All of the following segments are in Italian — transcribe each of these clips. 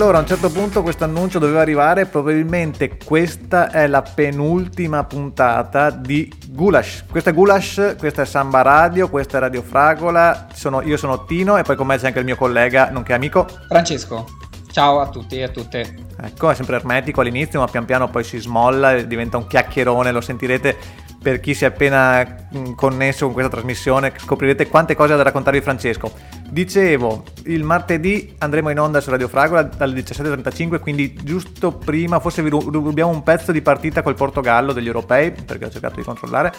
Allora, a un certo punto questo annuncio doveva arrivare, probabilmente questa è la penultima puntata di Gulash. Questa è Gulash, questa è Samba Radio, questa è Radio Fragola, sono, io sono Tino e poi con me c'è anche il mio collega, nonché amico. Francesco. Ciao a tutti e a tutte. Ecco, è sempre ermetico all'inizio, ma pian piano poi si smolla e diventa un chiacchierone, lo sentirete per chi si è appena mm, connesso con questa trasmissione, scoprirete quante cose ha da raccontarvi Francesco. Dicevo, il martedì andremo in onda su Radio Fragola dalle 17.35, quindi giusto prima, forse vi rubiamo un pezzo di partita col Portogallo degli europei, perché ho cercato di controllare.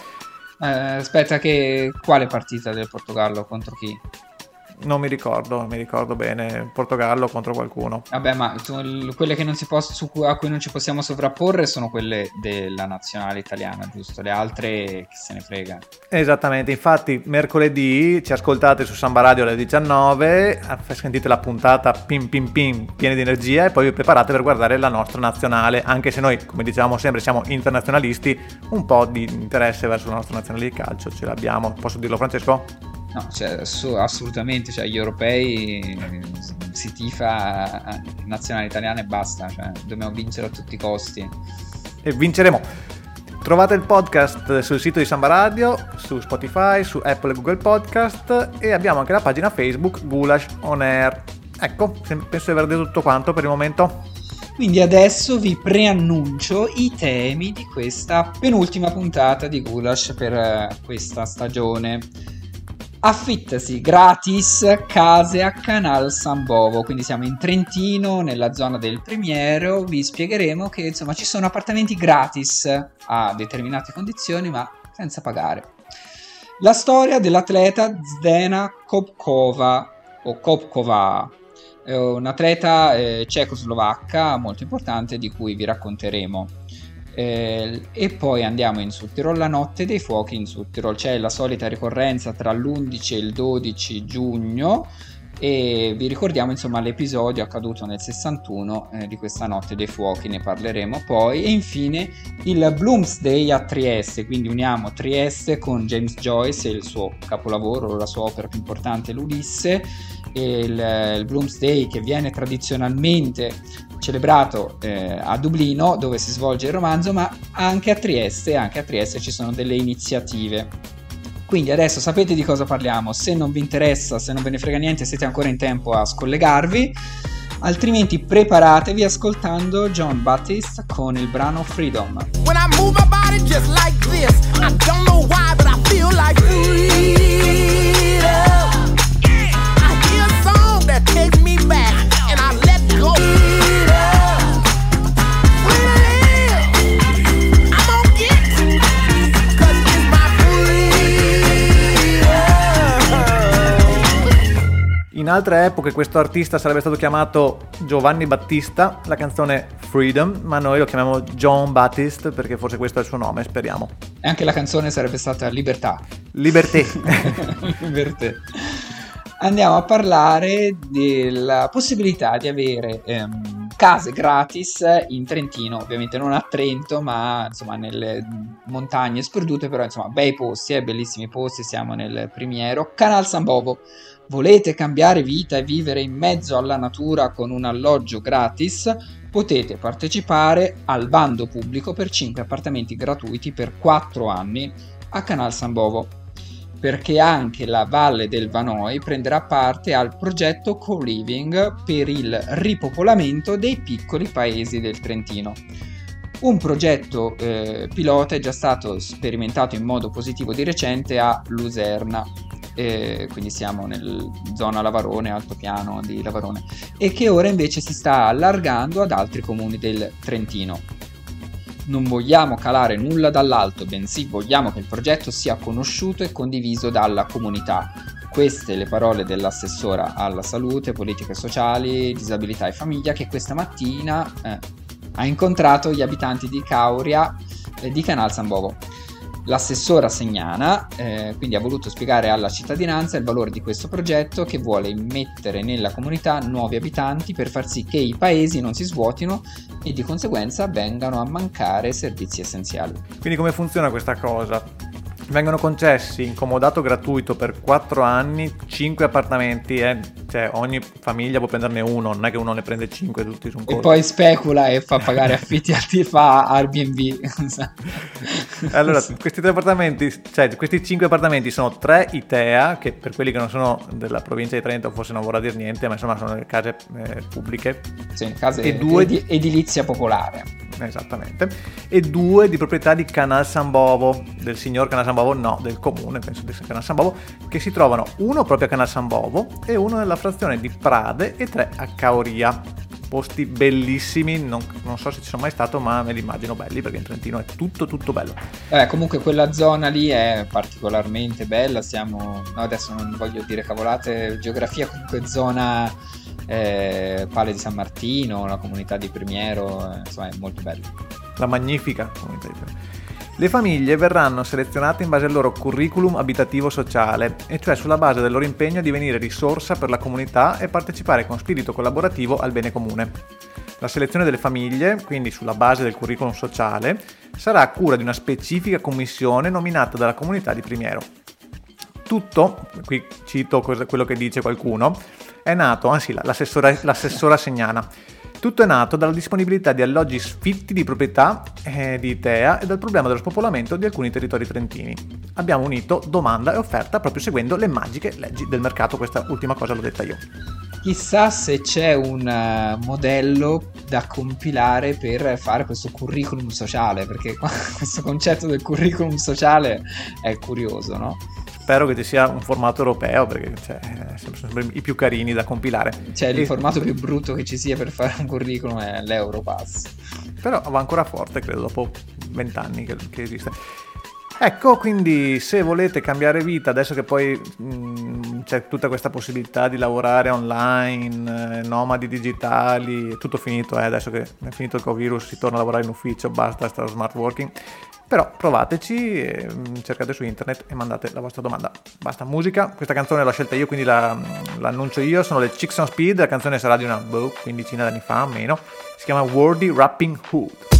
Eh, aspetta, che quale partita del Portogallo? Contro chi? Non mi ricordo, non mi ricordo bene, Portogallo contro qualcuno. Vabbè, ma quelle poss- su, a cui non ci possiamo sovrapporre sono quelle della nazionale italiana, giusto? Le altre chi se ne frega. Esattamente, infatti mercoledì ci ascoltate su Samba Radio alle 19, sentite la puntata pim pim pim, piena di energia e poi vi preparate per guardare la nostra nazionale, anche se noi, come diciamo sempre, siamo internazionalisti, un po' di interesse verso la nostra nazionale di calcio ce l'abbiamo. Posso dirlo Francesco? No, cioè, assolutamente, cioè, gli europei si tifa nazionale italiana e basta, cioè, dobbiamo vincere a tutti i costi. E vinceremo. Trovate il podcast sul sito di Samba Radio, su Spotify, su Apple e Google Podcast e abbiamo anche la pagina Facebook Gulash On Air. Ecco, penso di aver detto tutto quanto per il momento. Quindi adesso vi preannuncio i temi di questa penultima puntata di Gulash per eh, questa stagione affittasi gratis case a Canal San Bovo, quindi siamo in Trentino, nella zona del Primiero, vi spiegheremo che insomma ci sono appartamenti gratis a determinate condizioni ma senza pagare. La storia dell'atleta Zdena Kopkova o Kopkova, è un'atleta eh, cecoslovacca molto importante di cui vi racconteremo. Eh, e poi andiamo in Sudtirol la notte dei fuochi in Sudtirol c'è la solita ricorrenza tra l'11 e il 12 giugno e vi ricordiamo insomma l'episodio accaduto nel 61 eh, di questa notte dei fuochi ne parleremo poi. E infine il Bloomsday a Trieste quindi uniamo Trieste con James Joyce e il suo capolavoro la sua opera più importante l'Ulisse. Il, il Bloomsday che viene tradizionalmente celebrato eh, a Dublino dove si svolge il romanzo, ma anche a Trieste, anche a Trieste ci sono delle iniziative. Quindi adesso sapete di cosa parliamo, se non vi interessa, se non ve ne frega niente, siete ancora in tempo a scollegarvi, altrimenti preparatevi ascoltando John Baptist con il brano Freedom. When I move my body just like this, I don't know why, but I feel like freedom. Altre epoche questo artista sarebbe stato chiamato Giovanni Battista, la canzone Freedom, ma noi lo chiamiamo John Baptiste perché forse questo è il suo nome, speriamo. E anche la canzone sarebbe stata Libertà. Liberté. Liberté. Andiamo a parlare della possibilità di avere ehm, case gratis in Trentino, ovviamente non a Trento, ma insomma nelle montagne sperdute, però insomma bei posti, eh, bellissimi posti, siamo nel Primiero, Canal San Bovo. Volete cambiare vita e vivere in mezzo alla natura con un alloggio gratis? Potete partecipare al bando pubblico per 5 appartamenti gratuiti per 4 anni a Canal San Bovo, perché anche la Valle del Vanoi prenderà parte al progetto Co-Living per il ripopolamento dei piccoli paesi del Trentino. Un progetto eh, pilota è già stato sperimentato in modo positivo di recente a Luserna, eh, quindi siamo nel zona Lavarone, altopiano di Lavarone, e che ora invece si sta allargando ad altri comuni del Trentino. Non vogliamo calare nulla dall'alto, bensì vogliamo che il progetto sia conosciuto e condiviso dalla comunità. Queste le parole dell'assessora alla salute, politiche sociali, disabilità e famiglia che questa mattina eh, ha incontrato gli abitanti di Cauria eh, di Canal San Bovo. L'assessora Segnana eh, quindi ha voluto spiegare alla cittadinanza il valore di questo progetto che vuole immettere nella comunità nuovi abitanti per far sì che i paesi non si svuotino e di conseguenza vengano a mancare servizi essenziali. Quindi come funziona questa cosa? vengono concessi in comodato gratuito per 4 anni 5 appartamenti, eh? Cioè ogni famiglia può prenderne uno, non è che uno ne prende 5 tutti su un colpo. E poi specula e fa pagare affitti alti, fa Airbnb. allora, questi tre appartamenti, cioè questi 5 appartamenti sono 3 ITEA, che per quelli che non sono della provincia di Trento forse non vorrà dire niente, ma insomma sono le case eh, pubbliche. Sì, case e due di edilizia popolare. Esattamente. E due di proprietà di Canal San Bovo, del signor Canal San Bovo, no, del comune, penso di Canal San Bovo, che si trovano uno proprio a Canal San Bovo e uno nella frazione di Prade e tre a Caoria. Posti bellissimi, non, non, so se ci sono mai stato, ma me li immagino belli perché in Trentino è tutto tutto bello. Eh, comunque quella zona lì è particolarmente bella, siamo, no, adesso non voglio dire cavolate, geografia comunque zona eh, Pale di San Martino, la comunità di Primiero, eh, insomma è molto bella. La magnifica comunità di Primiero. Le famiglie verranno selezionate in base al loro curriculum abitativo sociale, e cioè sulla base del loro impegno a divenire risorsa per la comunità e partecipare con spirito collaborativo al bene comune. La selezione delle famiglie, quindi sulla base del curriculum sociale, sarà a cura di una specifica commissione nominata dalla comunità di Primiero. Tutto, qui cito quello che dice qualcuno, è nato, anzi l'assessora, l'assessora Segnana, tutto è nato dalla disponibilità di alloggi sfitti di proprietà eh, di ITEA e dal problema dello spopolamento di alcuni territori trentini. Abbiamo unito domanda e offerta proprio seguendo le magiche leggi del mercato, questa ultima cosa l'ho detta io. Chissà se c'è un uh, modello da compilare per fare questo curriculum sociale, perché questo concetto del curriculum sociale è curioso, no? Spero che ci sia un formato europeo perché cioè, sono sempre i più carini da compilare. Cioè, il formato più brutto che ci sia per fare un curriculum è l'Europass. Però va ancora forte, credo, dopo vent'anni che, che esiste. Ecco, quindi se volete cambiare vita, adesso che poi mh, mm, c'è tutta questa possibilità di lavorare online, eh, nomadi digitali, è tutto finito, eh, adesso che è finito il Covid, si torna a lavorare in ufficio, basta stare smart working. Però provateci, mm, cercate su internet e mandate la vostra domanda. Basta, musica, questa canzone l'ho scelta io, quindi la, l'annuncio io, sono le Chicks on Speed, la canzone sarà di una boh, quindicina d'anni fa, meno, si chiama Wordy Rapping Hood.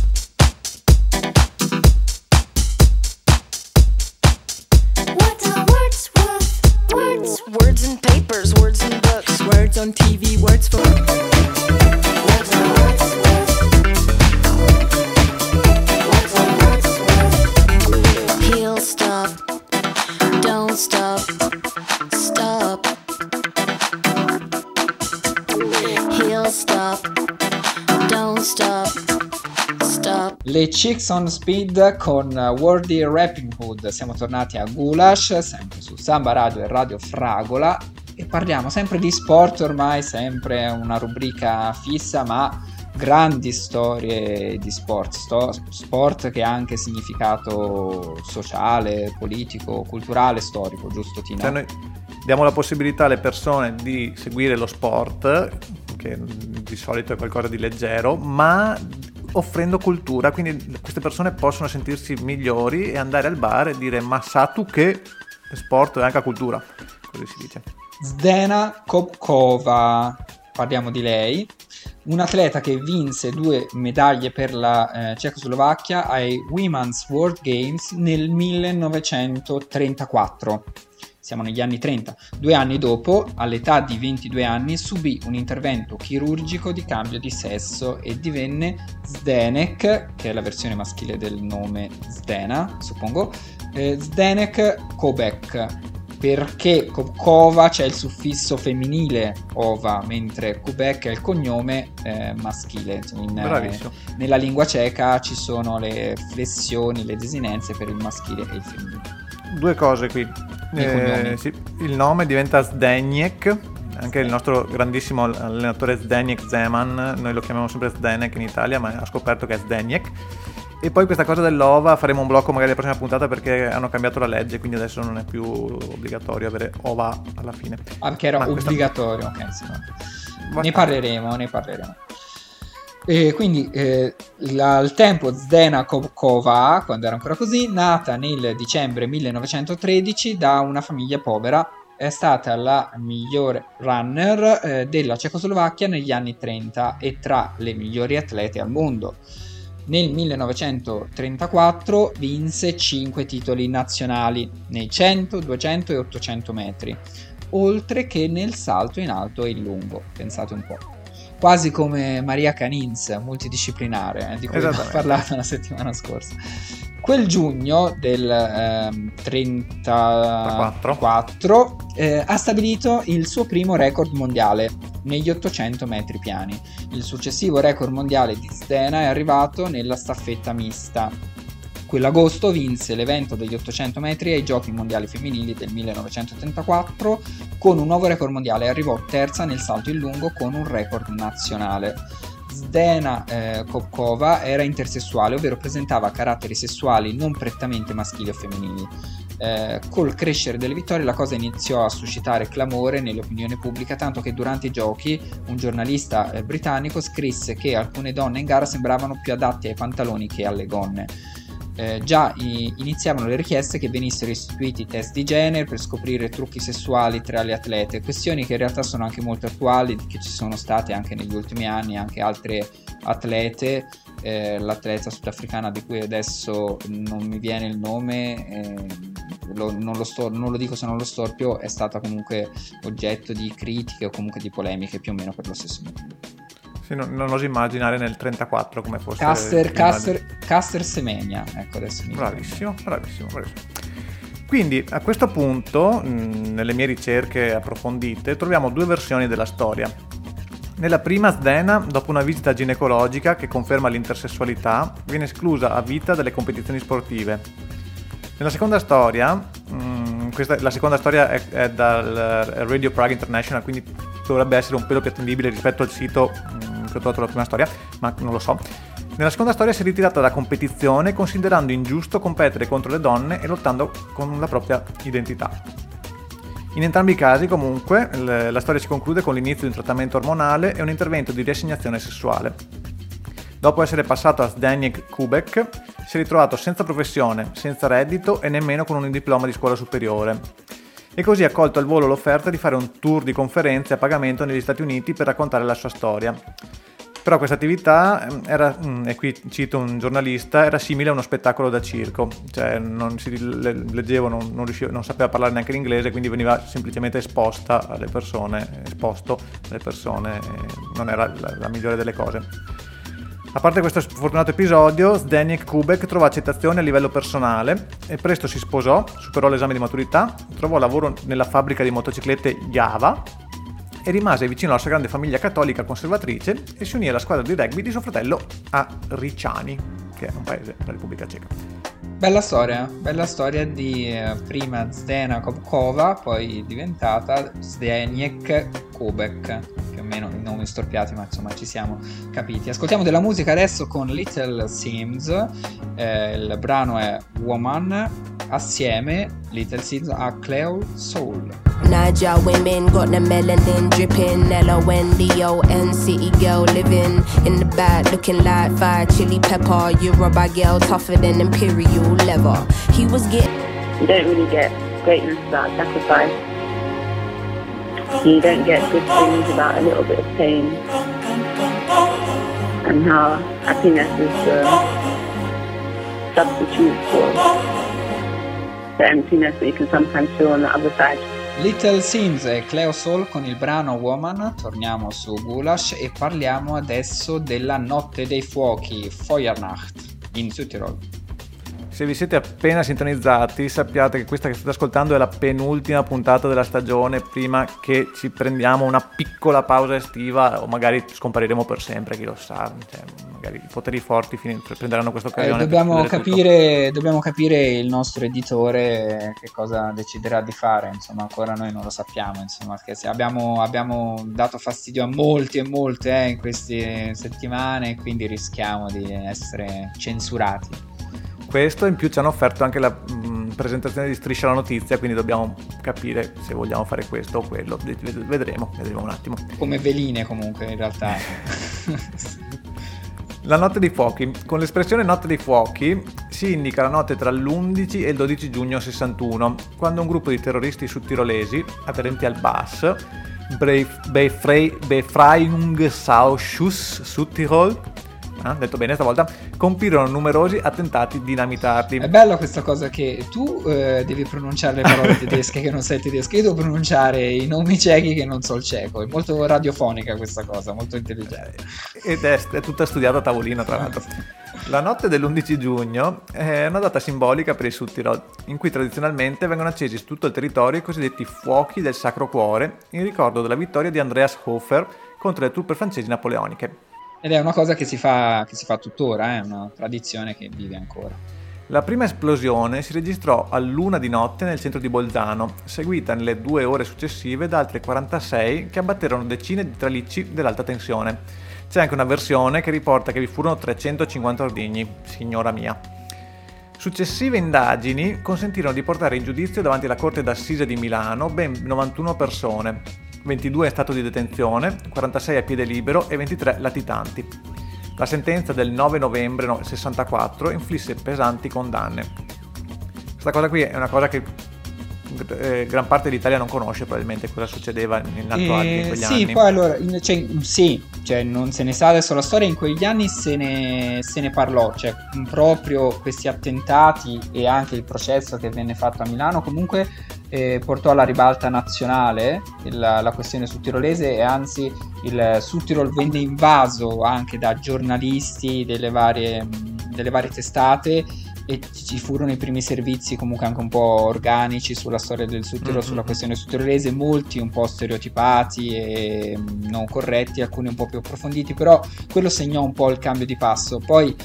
Le Chicks on Speed con Wordy Rapping Hood. Siamo tornati a Gulash, sempre su Samba Radio e Radio Fragola e parliamo sempre di sport ormai, sempre una rubrica fissa, ma grandi storie di sport, Sto- sport che ha anche significato sociale, politico, culturale, storico, giusto Tino? Cioè noi diamo la possibilità alle persone di seguire lo sport, che di solito è qualcosa di leggero, ma offrendo cultura, quindi queste persone possono sentirsi migliori e andare al bar e dire ma sa tu che sport è anche cultura, così si dice. Zdena Kopkova, parliamo di lei, un atleta che vinse due medaglie per la eh, Cecoslovacchia ai Women's World Games nel 1934 siamo negli anni 30. Due anni dopo, all'età di 22 anni, subì un intervento chirurgico di cambio di sesso e divenne Zdenek, che è la versione maschile del nome Zdena, suppongo, eh, Zdenek Kobek. Perché Kova c'è il suffisso femminile ova, mentre Kubek è il cognome eh, maschile. In, eh, nella lingua ceca ci sono le flessioni, le desinenze per il maschile e il femminile. Due cose qui eh, sì, il nome diventa Zdeniek, anche il nostro grandissimo allenatore Zdeniek Zeman, noi lo chiamiamo sempre Zdenek in Italia, ma ha scoperto che è Zdeniek. E poi questa cosa dell'ova faremo un blocco magari la prossima puntata perché hanno cambiato la legge, quindi adesso non è più obbligatorio avere ova alla fine. Perché era Ma questa- obbligatorio, ok. sì. Ne parleremo, ne parleremo. E quindi eh, la- al tempo Zdena Kopkova, quando era ancora così, nata nel dicembre 1913 da una famiglia povera, è stata la migliore runner eh, della Cecoslovacchia negli anni 30 e tra le migliori atlete al mondo. Nel 1934 vinse 5 titoli nazionali nei 100, 200 e 800 metri, oltre che nel salto in alto e in lungo. Pensate un po'. Quasi come Maria Canins, multidisciplinare, eh, di cui abbiamo parlato la settimana scorsa. Quel giugno del ehm, 34 eh, ha stabilito il suo primo record mondiale negli 800 metri piani. Il successivo record mondiale di Zdena è arrivato nella staffetta mista. Quell'agosto vinse l'evento degli 800 metri ai Giochi mondiali femminili del 1934 con un nuovo record mondiale e arrivò terza nel salto in lungo con un record nazionale. Zdena eh, Kopkova era intersessuale, ovvero presentava caratteri sessuali non prettamente maschili o femminili. Eh, col crescere delle vittorie la cosa iniziò a suscitare clamore nell'opinione pubblica, tanto che durante i giochi un giornalista eh, britannico scrisse che alcune donne in gara sembravano più adatte ai pantaloni che alle gonne. Eh, già i- iniziavano le richieste che venissero istituiti test di genere per scoprire trucchi sessuali tra le atlete, questioni che in realtà sono anche molto attuali, che ci sono state anche negli ultimi anni, anche altre atlete, eh, l'atleta sudafricana di cui adesso non mi viene il nome, eh, lo- non, lo sto- non lo dico se non lo storpio, è stata comunque oggetto di critiche o comunque di polemiche più o meno per lo stesso motivo. Sì, non, non oso immaginare nel 34 come fosse. Caster. Caster, Caster Semenia, ecco adesso mi Bravissimo, bravissimo, bravissimo. Quindi a questo punto, mh, nelle mie ricerche approfondite, troviamo due versioni della storia. Nella prima, Zdena, dopo una visita ginecologica che conferma l'intersessualità, viene esclusa a vita dalle competizioni sportive. Nella seconda storia, mh, questa- la seconda storia è, è dal eh, Radio Prague International, quindi dovrebbe essere un pelo più attendibile rispetto al sito mh, che la prima storia, ma non lo so. Nella seconda storia si è ritirata da competizione considerando ingiusto competere contro le donne e lottando con la propria identità. In entrambi i casi, comunque, la storia si conclude con l'inizio di un trattamento ormonale e un intervento di riassegnazione sessuale. Dopo essere passato a Zdeněk Kubek, si è ritrovato senza professione, senza reddito e nemmeno con un diploma di scuola superiore. E così ha colto al volo l'offerta di fare un tour di conferenze a pagamento negli Stati Uniti per raccontare la sua storia. Però questa attività ehm, era, mm, e qui cito un giornalista, era simile a uno spettacolo da circo, cioè non si le- leggevo, non, non non sapeva parlare neanche l'inglese, quindi veniva semplicemente esposta alle persone, esposto alle persone, e non era la, la migliore delle cose. A parte questo sfortunato episodio, Zdeněk Kubek trovò accettazione a livello personale e presto si sposò, superò l'esame di maturità, trovò lavoro nella fabbrica di motociclette Java e rimase vicino alla sua grande famiglia cattolica conservatrice e si unì alla squadra di rugby di suo fratello a Ricciani, che è un paese della Repubblica Ceca. Bella storia, bella storia di eh, prima Zdena Kopkova, poi diventata Zdeněk Kubek, più o meno i nomi storpiati, ma insomma ci siamo capiti. Ascoltiamo della musica adesso con Little Sims, eh, il brano è Woman, assieme Little Sims a Cleo Soul. Niger women got the melanin dripping. L O N D O N city girl living in the back, looking like fire chili pepper. You Yoruba girl tougher than imperial leather. He was getting. you don't really get greatness without sacrifice. You don't get good things without a little bit of pain. And how happiness is the substitute for the emptiness that you can sometimes feel on the other side. Little Sims e Cleo Soul con il brano Woman, torniamo su Gulash e parliamo adesso della Notte dei Fuochi, Feuernacht, in Südtirol. Se vi siete appena sintonizzati, sappiate che questa che state ascoltando è la penultima puntata della stagione prima che ci prendiamo una piccola pausa estiva o magari scompariremo per sempre, chi lo sa. Cioè, magari i poteri forti fin- prenderanno questa occasione. Eh, dobbiamo, capire, dobbiamo, capire, il nostro editore che cosa deciderà di fare, insomma ancora noi non lo sappiamo, insomma, perché abbiamo, abbiamo, dato fastidio a molti e molte eh, in queste settimane, quindi rischiamo di essere censurati questo in più ci hanno offerto anche la mh, presentazione di Striscia la Notizia quindi dobbiamo capire se vogliamo fare questo o quello. Vedremo vedremo un attimo. Come veline comunque in realtà. La notte dei fuochi. Con l'espressione notte dei fuochi si indica la notte tra l'11 e il 12 giugno 61, quando un gruppo di terroristi sudtirolesi, aderenti al BAS, Befreiungsausschuss Südtirol, eh, detto bene stavolta, compirono numerosi attentati dinamitati. È bella questa cosa che tu eh, devi pronunciare le parole tedesche che non sai tedesco, io devo pronunciare i nomi ciechi che non so il cieco. È molto radiofonica questa cosa, molto intelligente. Ed è, è tutta studiata a tavolino, tra l'altro. La notte dell'11 giugno è una data simbolica per il Sud Tirol, in cui tradizionalmente vengono accesi su tutto il territorio i cosiddetti fuochi del Sacro Cuore, in ricordo della vittoria di Andreas Hofer contro le truppe francesi napoleoniche. Ed è una cosa che si fa, che si fa tuttora, è eh? una tradizione che vive ancora. La prima esplosione si registrò a luna di notte nel centro di Bolzano, seguita nelle due ore successive da altre 46 che abbatterono decine di tralicci dell'alta tensione. C'è anche una versione che riporta che vi furono 350 ordigni, signora mia. Successive indagini consentirono di portare in giudizio davanti alla Corte d'Assise di Milano ben 91 persone, 22 in stato di detenzione, 46 a piede libero e 23 latitanti. La sentenza del 9 novembre 64 inflisse pesanti condanne. Questa cosa qui è una cosa che eh, gran parte d'Italia non conosce probabilmente cosa succedeva in alto eh, in quegli sì, anni. Sì, poi allora, cioè, sì, cioè non se ne sa adesso la storia, in quegli anni se ne, se ne, parlò, cioè proprio questi attentati e anche il processo che venne fatto a Milano comunque eh, portò alla ribalta nazionale la, la questione sudtirolese e anzi il Sud Tirol venne invaso anche da giornalisti delle varie, delle varie testate e ci furono i primi servizi comunque anche un po' organici sulla storia del Sud Tirol, mm-hmm. sulla questione sudtirolese, molti un po' stereotipati e non corretti, alcuni un po' più approfonditi, però quello segnò un po' il cambio di passo. Poi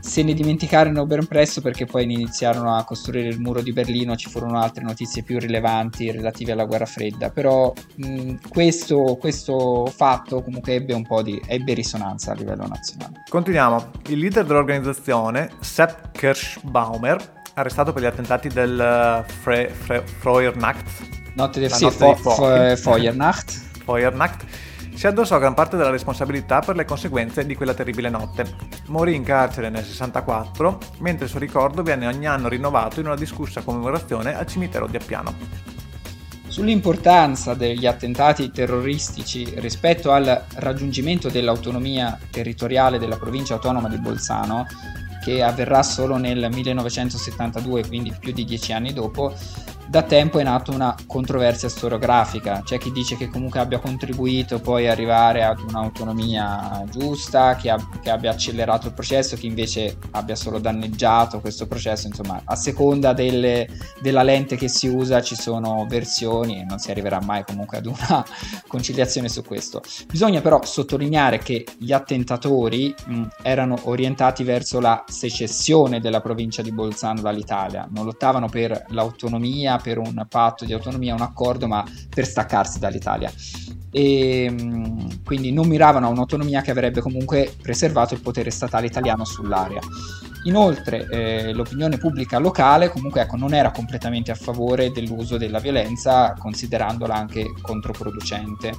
se ne dimenticarono ben presto perché poi iniziarono a costruire il muro di Berlino, ci furono altre notizie più rilevanti relative alla guerra fredda, però mh, questo, questo, fatto comunque ebbe un po' di ebbe risonanza a livello nazionale. Continuiamo, il leader dell'organizzazione, Sepp Kirschbaumer, arrestato per gli attentati del uh, Fre- Fre- Feuernacht, Notte del, sì, fo- fo- Feuernacht. Feuernacht si addossò gran parte della responsabilità per le conseguenze di quella terribile notte. Morì in carcere nel 64, mentre il suo ricordo viene ogni anno rinnovato in una discussa commemorazione al cimitero di Appiano. Sull'importanza degli attentati terroristici rispetto al raggiungimento dell'autonomia territoriale della provincia autonoma di Bolzano, che avverrà solo nel 1972, quindi più di dieci anni dopo, da tempo è nata una controversia storiografica, c'è chi dice che comunque abbia contribuito poi ad arrivare ad un'autonomia giusta, che, ab- che, abbia accelerato il processo, chi invece abbia solo danneggiato questo processo, insomma a seconda delle, della lente che si usa ci sono versioni e non si arriverà mai comunque ad una conciliazione su questo. Bisogna però sottolineare che gli attentatori mh, erano orientati verso la secessione della provincia di Bolzano dall'Italia, non lottavano per l'autonomia, per un patto di autonomia, un accordo, ma per staccarsi dall'Italia. E mm, quindi non miravano a un'autonomia che avrebbe comunque preservato il potere statale italiano sull'area. Inoltre eh, l'opinione pubblica locale comunque ecco, non era completamente a favore dell'uso della violenza, considerandola anche controproducente.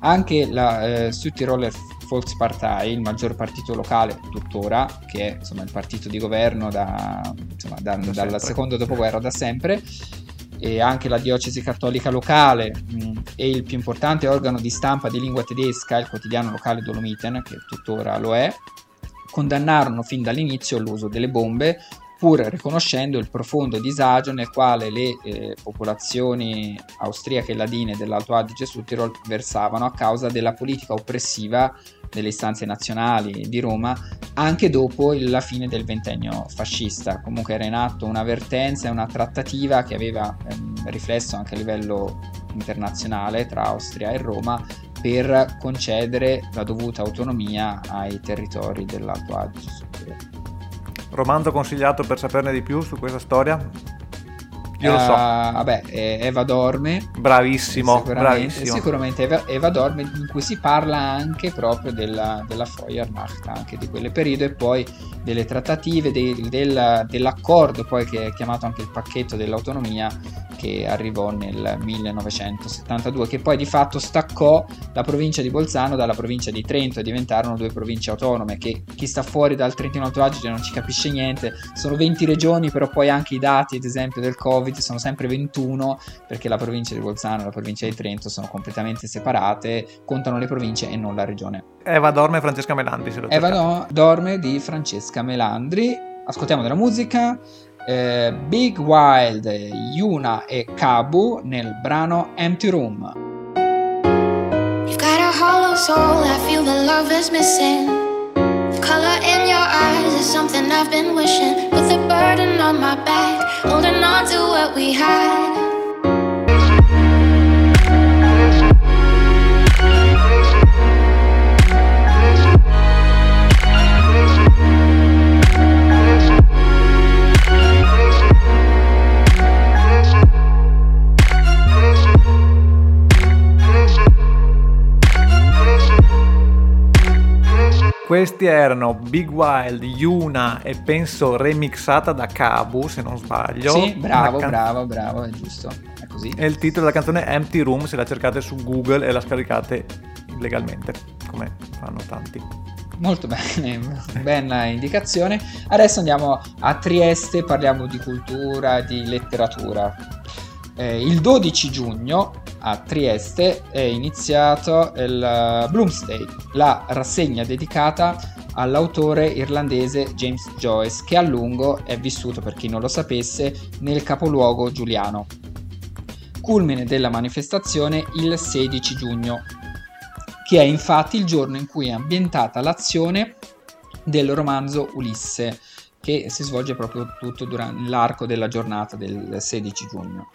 Anche la eh, Südtiroler Volkspartei, il maggior partito locale tuttora, che è insomma, il partito di governo da, insomma, da, dal secondo dopoguerra da sempre, e anche la diocesi cattolica locale mh, e il più importante organo di stampa di lingua tedesca, il quotidiano locale Dolomiten, che tuttora lo è, condannarono fin dall'inizio l'uso delle bombe pur riconoscendo il profondo disagio nel quale le eh, popolazioni austriache e ladine dell'Alto Adige e Tirol versavano a causa della politica oppressiva delle istanze nazionali di Roma anche dopo la fine del ventennio fascista. Comunque era in atto un'avvertenza e una trattativa che aveva ehm, riflesso anche a livello internazionale tra Austria e Roma per concedere la dovuta autonomia ai territori dell'Alto Adige. Romanzo consigliato per saperne di più su questa storia? Io lo so. Uh, vabbè, Eva dorme. Bravissimo, sicuramente, bravissimo. Sicuramente Eva, Eva, dorme, in cui si parla anche proprio della, della Feuernacht, anche di quelle periodo e poi delle trattative, dei, del, dell'accordo poi che è chiamato anche il pacchetto dell'autonomia che arrivò nel 1972, che poi di fatto staccò la provincia di Bolzano dalla provincia di Trento e diventarono due province autonome che chi sta fuori dal Trentino Alto Adige non ci capisce niente, sono 20 regioni però poi anche i dati ad esempio del Covid sono sempre 21 perché la provincia di Bolzano e la provincia di Trento sono completamente separate, contano le province e non la regione. Eva dorme Francesca Melandri. Se lo Eva no, dorme di Francesca Melandri. Ascoltiamo della musica. Eh, Big Wild, Yuna e Kabu nel brano Empty Room. You've got a hollow soul, I feel the love is missing. The color in your eyes is something I've been wishing. Put the burden on my back, holding on to what we had. Questi erano Big Wild, Yuna e penso remixata da Kabu, se non sbaglio. Sì, bravo, can- bravo, bravo, è giusto. È così. E il titolo della canzone è Empty Room, se la cercate su Google e la scaricate illegalmente, come fanno tanti. Molto bene, bella indicazione. Adesso andiamo a Trieste, parliamo di cultura, di letteratura. Eh, il 12 giugno a Trieste è iniziato il Bloomsday, la rassegna dedicata all'autore irlandese James Joyce, che a lungo è vissuto, per chi non lo sapesse, nel capoluogo giuliano. Culmine della manifestazione il 16 giugno, che è infatti il giorno in cui è ambientata l'azione del romanzo Ulisse, che si svolge proprio tutto durante l'arco della giornata del 16 giugno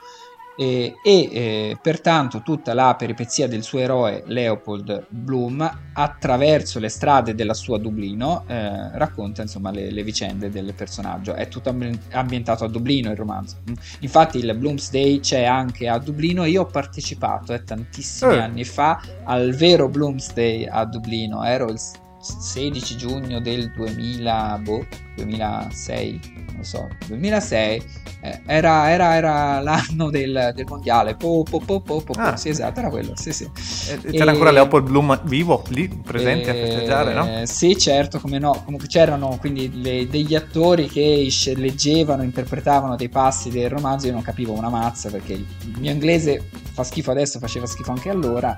e, e eh, pertanto tutta la peripezia del suo eroe Leopold Bloom attraverso le strade della sua Dublino eh, racconta insomma le, le, vicende del personaggio. È tutto ambientato a Dublino il romanzo. Infatti il Bloomsday c'è anche a Dublino. Io ho partecipato eh, tantissimi anni fa al vero Bloomsday a Dublino. Ero il 16 giugno del 2000, boh, 2006 non so 2006 eh, era, era, era, l'anno del, del mondiale. Po, po, po, po, po, ah. Sì, esatto, era quello. Sì, sì. E, c'era e, ancora Leopold Bloom vivo lì, presente e, a festeggiare, no? Sì, certo, come no. Comunque c'erano quindi le, degli attori che leggevano, interpretavano dei passi del romanzo. Io non capivo una mazza perché il mio inglese fa schifo adesso, faceva schifo anche allora.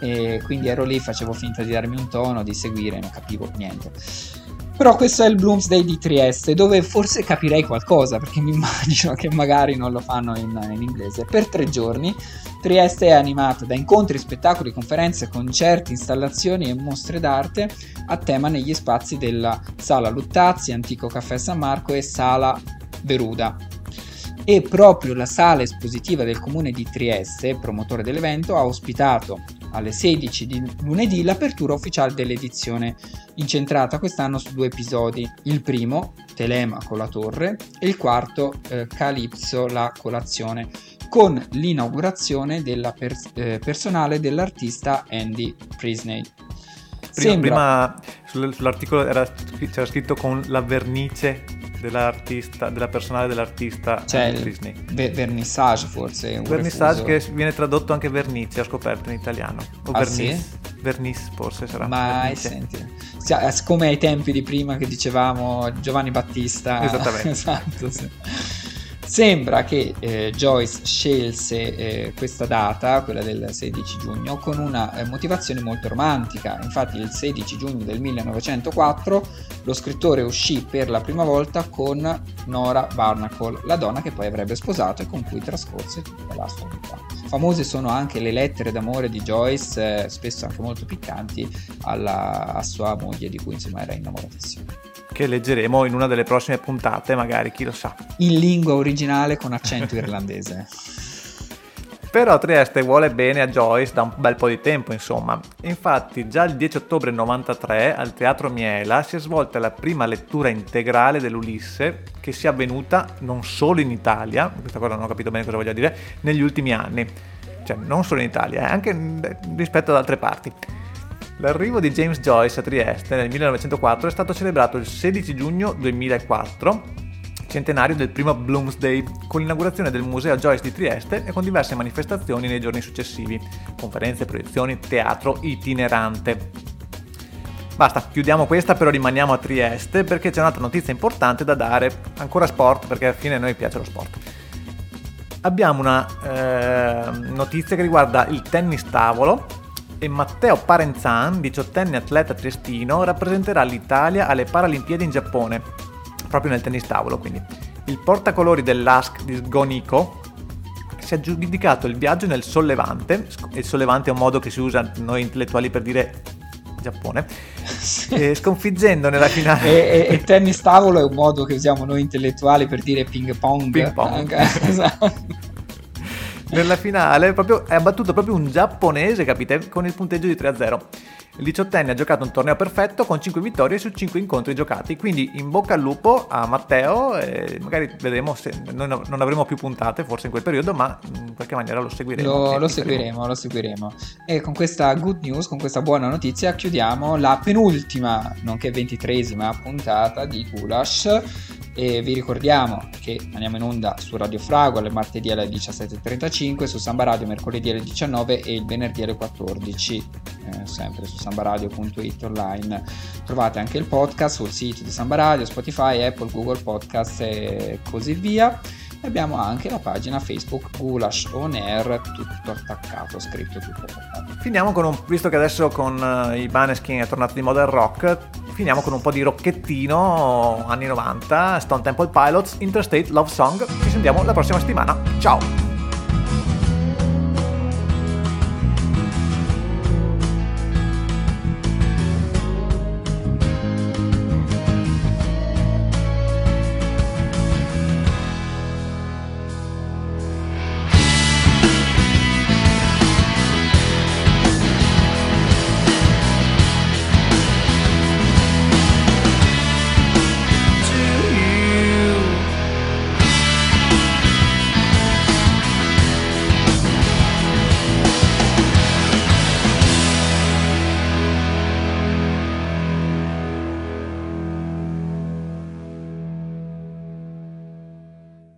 E quindi ero lì, facevo finta di darmi un tono, di seguire, non capivo niente. Però questo è il Bloomsday di Trieste, dove forse capirei qualcosa, perché mi immagino che magari non lo fanno in, in inglese. Per tre giorni Trieste è animata da incontri, spettacoli, conferenze, concerti, installazioni e mostre d'arte a tema negli spazi della Sala Luttazzi, Antico Caffè San Marco e Sala Veruda. E proprio la sala espositiva del comune di Trieste, promotore dell'evento, ha ospitato alle 16 di lunedì l'apertura ufficiale dell'edizione, incentrata quest'anno su due episodi. Il primo, Telemaco la torre, e il quarto, eh, Calipso la colazione, con l'inaugurazione della per- eh, personale dell'artista Andy Prisney. Prima, Sembra... prima sull'articolo era, c'era scritto con la vernice dell'artista, della personale dell'artista cioè Disney. Ver- vernissage forse. vernissage che viene tradotto anche vernice, ho scoperto in italiano. O ah, vernice. Sì? Vernice forse sarà. Ma senti, come ai tempi di prima che dicevamo Giovanni Battista. Esattamente. esatto, sì. Sembra che eh, Joyce scelse eh, questa data, quella del 16 giugno, con una eh, motivazione molto romantica. Infatti il 16 giugno del 1904 lo scrittore uscì per la prima volta con Nora Barnacle, la donna che poi avrebbe sposato e con cui trascorse tutta la sua vita. Famose sono anche le lettere d'amore di Joyce, eh, spesso anche molto piccanti, alla, a sua moglie di cui insomma era innamoratissima che leggeremo in una delle prossime puntate, magari, chi lo sa. In lingua originale con accento irlandese. Però Trieste vuole bene a Joyce da un bel po' di tempo, insomma. Infatti, già il 10 ottobre 93 al Teatro Miela si è svolta la prima lettura integrale dell'Ulisse che sia avvenuta non solo in Italia, questa cosa non ho capito bene cosa voglia dire, negli ultimi anni. Cioè, non solo in Italia, eh, anche rispetto ad altre parti. L'arrivo di James Joyce a Trieste nel 1904 è stato celebrato il 16 giugno 2004 centenario del primo Bloomsday, con l'inaugurazione del Museo Joyce di Trieste e con diverse manifestazioni nei giorni successivi, conferenze, proiezioni, teatro itinerante. Basta, chiudiamo questa, però rimaniamo a Trieste perché c'è un'altra notizia importante da dare, ancora sport, perché alla fine a noi piace lo sport. Abbiamo una eh, notizia che riguarda il tennis tavolo e Matteo Parenzan, diciottenne atleta triestino, rappresenterà l'Italia alle Paralimpiadi in Giappone proprio nel tennis tavolo quindi. Il portacolori dell'ASK di Sgonico si è aggiudicato il viaggio nel sollevante, il sollevante è un modo che si usa noi intellettuali per dire Giappone, sì. sconfiggendo nella finale. E, e, e, tennis tavolo è un modo che usiamo noi intellettuali per dire ping pong. Ping pong. esatto. Nella finale proprio, è abbattuto proprio un giapponese, capite, con il punteggio di 3-0. Il diciottenne ha giocato un torneo perfetto con 5 vittorie su 5 incontri giocati, quindi in bocca al lupo a Matteo e magari vedremo se noi non avremo più puntate forse in quel periodo, ma in qualche maniera lo seguiremo. Lo, lo seguiremo, lo seguiremo. E con questa good news, con questa buona notizia chiudiamo la penultima, nonché ventitresima puntata di Gulash e vi ricordiamo che andiamo in onda su Radio Frago alle martedì alle 17.35, su Samba Radio mercoledì alle 19 e il venerdì alle 14, eh, sempre su sambaradio.it online. Trovate anche il podcast sul sito di Samba Radio, Spotify, Apple, Google Podcast e così via. E abbiamo anche la pagina Facebook Gulash On Air, tutto attaccato, scritto tutto attaccato. Finiamo con un, visto che adesso con uh, i Baneskin è tornato di modern rock, finiamo con un po' di rocchettino anni 90, Stone Temple Pilots, Interstate Love Song. Ci sentiamo la prossima settimana. Ciao!